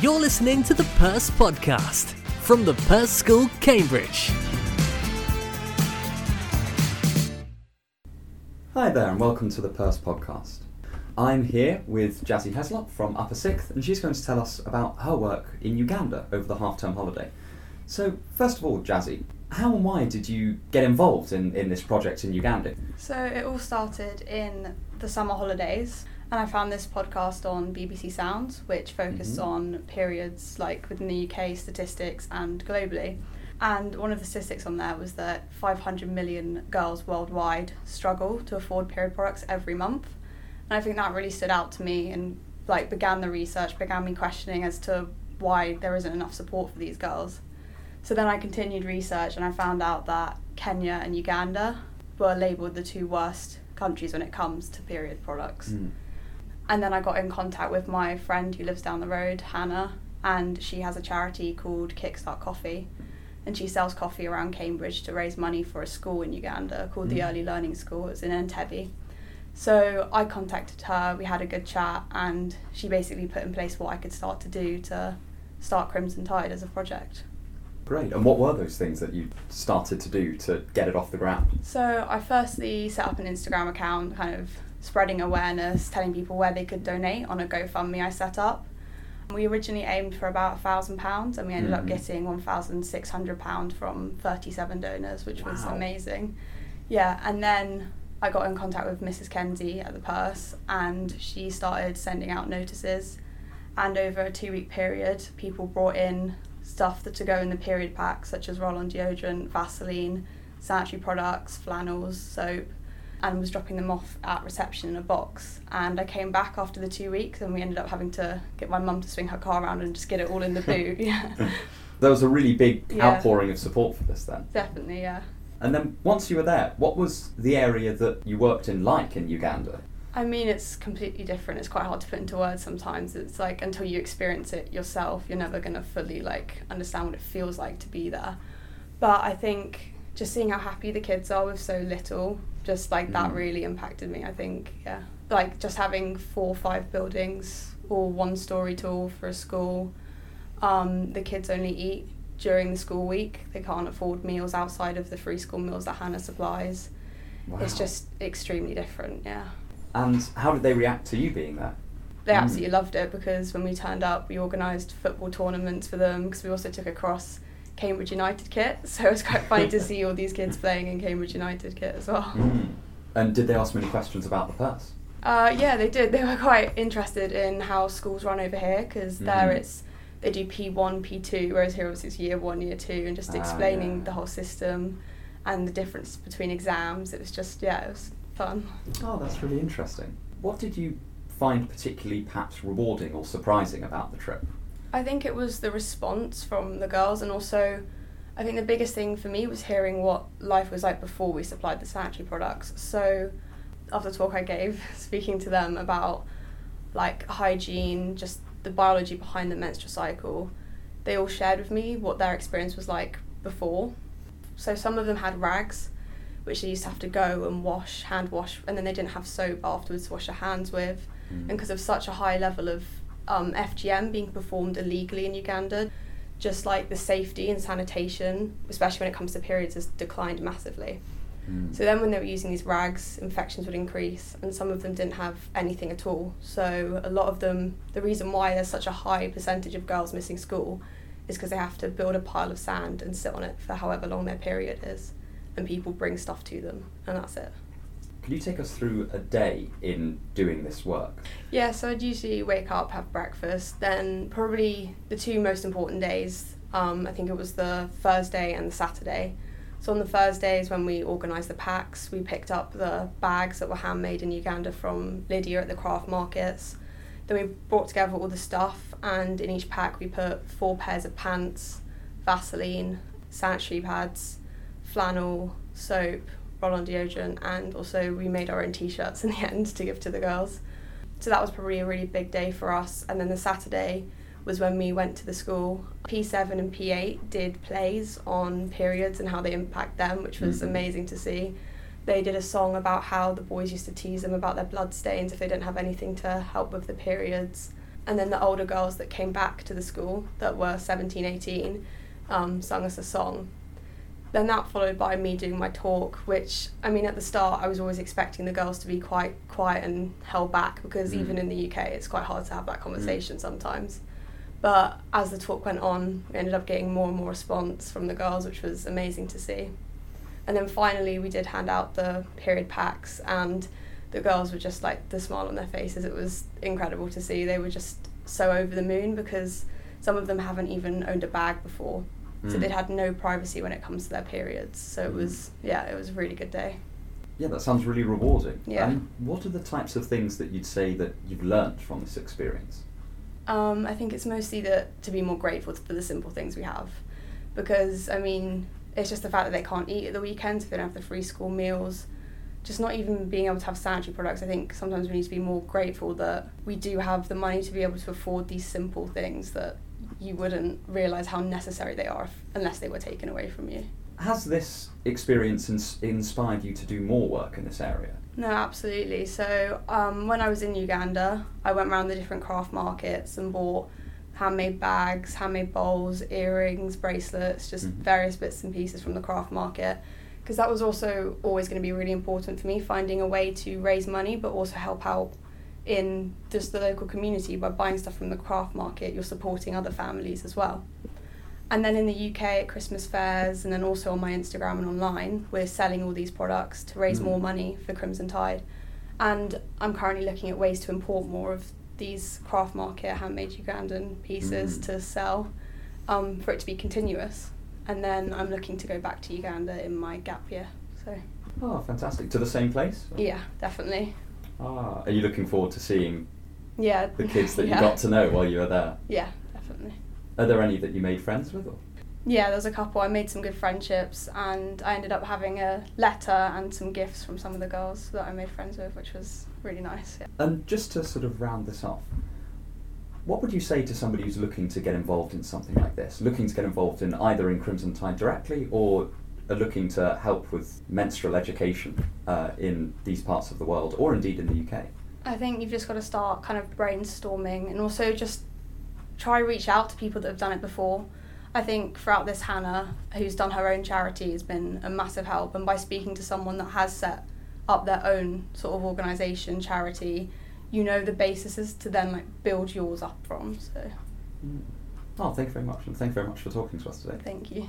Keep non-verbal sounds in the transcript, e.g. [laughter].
You're listening to the Perse Podcast from the Perse School, Cambridge. Hi there, and welcome to the Perse Podcast. I'm here with Jazzie Heslop from Upper Sixth, and she's going to tell us about her work in Uganda over the half term holiday. So, first of all, Jazzie, how and why did you get involved in, in this project in Uganda? So it all started in the summer holidays, and I found this podcast on BBC Sounds, which focused Mhm. on periods like within the UK, statistics, and globally. And one of the statistics on there was that 500 million girls worldwide struggle to afford period products every month. And I think that really stood out to me and like began the research, began me questioning as to why there isn't enough support for these girls. So then I continued research and I found out that Kenya and Uganda were labelled the two worst countries when it comes to period products. Mm. And then I got in contact with my friend who lives down the road, Hannah, and she has a charity called Kickstart Coffee. And she sells coffee around Cambridge to raise money for a school in Uganda called the Mm. Early Learning School. It's in Entebbe. So I contacted her, we had a good chat, and she basically put in place what I could start to do to start Crimson Tide as a project. Great, and what were those things that you started to do to get it off the ground? So I firstly set up an Instagram account, kind of spreading awareness, telling people where they could donate on a GoFundMe I set up. We originally aimed for about a thousand pounds, and we ended up Mhm. getting one thousand six hundred pound from thirty-seven donors, which was amazing. Yeah, and then I got in contact with Mrs. Kenzie at the Perse, and she started sending out notices. And over a two-week period, people brought in stuff that to go in the period pack, such as roll-on deodorant, Vaseline, sanitary products, flannels, soap, and was dropping them off at reception in a box. And I came back after the two weeks, and we ended up having to get my mum to swing her car around and just get it all in the boot. [laughs] yeah, [laughs] There was a really big Yeah. outpouring of support for this then. definitely, yeah. And then once you were there, what was the area that you worked in like in Uganda? I mean, it's completely different. It's quite hard to put into words sometimes. It's like until you experience it yourself, you're never gonna fully like understand what it feels like to be there. But I think just seeing how happy the kids are with so little, just like that Mm. really impacted me. I think, yeah, like just having four or five buildings, all one story tall for a school. Um, the kids only eat during the school week. They can't afford meals outside of the free school meals that Hannah supplies. It's just extremely different, yeah. And how did they react to you being there? they Mm. absolutely loved it because when we turned up, we organised football tournaments for them because we also took across Cambridge United kit. [laughs] So it was quite funny to see all these kids playing in Cambridge United kit as well. Mm. And did they ask many questions about the Perse? Uh, yeah, they did. They were quite interested in how schools run over here because there Mhm. it's they do P1, P2, whereas here obviously it's year one, year two, and just Ah, explaining yeah. the whole system and the difference between exams. It was just yeah, it was fun. Oh, that's really interesting. What did you find particularly perhaps rewarding or surprising about the trip? I think it was the response from the girls, and also I think the biggest thing for me was hearing what life was like before we supplied the sanitary products. So, after the talk I gave, [laughs] speaking to them about like hygiene, just the biology behind the menstrual cycle, they all shared with me what their experience was like before. So, some of them had rags, which they used to have to go and wash, hand wash, and then they didn't have soap afterwards to wash their hands with Mm. and because of such a high level of um, FGM being performed illegally in Uganda, just like the safety and sanitation, especially when it comes to periods, has declined massively. Mm. So then, when they were using these rags, infections would increase, and some of them didn't have anything at all. So a lot of them, the reason why there's such a high percentage of girls missing school, is because they have to build a pile of sand and sit on it for however long their period is, and people bring stuff to them, and that's it. Could you take us through a day in doing this work? Yeah, so I'd usually wake up, have breakfast, then probably the two most important days, um, I think it was the Thursday and the Saturday. So on the Thursdays when we organised the packs, we picked up the bags that were handmade in Uganda from Lydia at the craft markets. Then we brought together all the stuff and in each pack we put four pairs of pants, Vaseline, sanitary pads, flannel, soap, roll-on deodorant, and also we made our own t-shirts in the [laughs] end to give to the girls. So that was probably a really big day for us. And then the Saturday was when we went to the school. P7 and P8 did plays on periods and how they impact them, which was Mhm. amazing to see. They did a song about how the boys used to tease them about their blood stains if they didn't have anything to help with the periods. and then the older girls that came back to the school that were 17, 18 um, sung us a song. Then that followed by me doing my talk, which I mean, at the start, I was always expecting the girls to be quite quiet and held back because Mm. even in the UK, it's quite hard to have that conversation sometimes. But as the talk went on, we ended up getting more and more response from the girls, which was amazing to see. And then finally, we did hand out the period packs, and the girls were just like the smile on their faces. It was incredible to see. They were just so over the moon because some of them haven't even owned a bag before. So they'd had no privacy when it comes to their periods. So it Mm. was, yeah, it was a really good day. Yeah, that sounds really rewarding. Yeah. And what are the types of things that you'd say that you've learnt from this experience? Um, I think it's mostly that to be more grateful for the simple things we have, because I mean it's just the fact that they can't eat at the weekends if they don't have the free school meals. Just not even being able to have sanitary products. I think sometimes we need to be more grateful that we do have the money to be able to afford these simple things that you wouldn't realise how necessary they are if, unless they were taken away from you. Has this experience ins- inspired you to do more work in this area? No, absolutely. So um, when I was in Uganda, I went around the different craft markets and bought handmade bags, handmade bowls, earrings, bracelets, just Mhm. various bits and pieces from the craft market. Because that was also always going to be really important for me, finding a way to raise money but also help out in just the local community by buying stuff from the craft market. You're supporting other families as well. And then in the UK at Christmas fairs, and then also on my Instagram and online, we're selling all these products to raise Mm. more money for Crimson Tide. And I'm currently looking at ways to import more of these craft market handmade Ugandan pieces Mm. to sell um, for it to be continuous. And then I'm looking to go back to Uganda in my gap year. So, Oh, fantastic. To the same place? yeah, definitely. Ah, are you looking forward to seeing Yeah. the kids that [laughs] yeah. you got to know while you were there? Yeah, definitely. Are there any that you made friends with? Or? Yeah, there was a couple. I made some good friendships, and I ended up having a letter and some gifts from some of the girls that I made friends with, which was really nice. Yeah. And just to sort of round this off, what would you say to somebody who's looking to get involved in something like this? Looking to get involved in either in Crimson Tide directly or are looking to help with menstrual education uh, in these parts of the world or indeed in the UK? I think you've just got to start kind of brainstorming and also just try reach out to people that have done it before. I think throughout this Hannah, who's done her own charity, has been a massive help. And by speaking to someone that has set up their own sort of organisation, charity, you know the basis to then like build yours up from. So Oh, thank you very much, and thank you very much for talking to us today. thank you.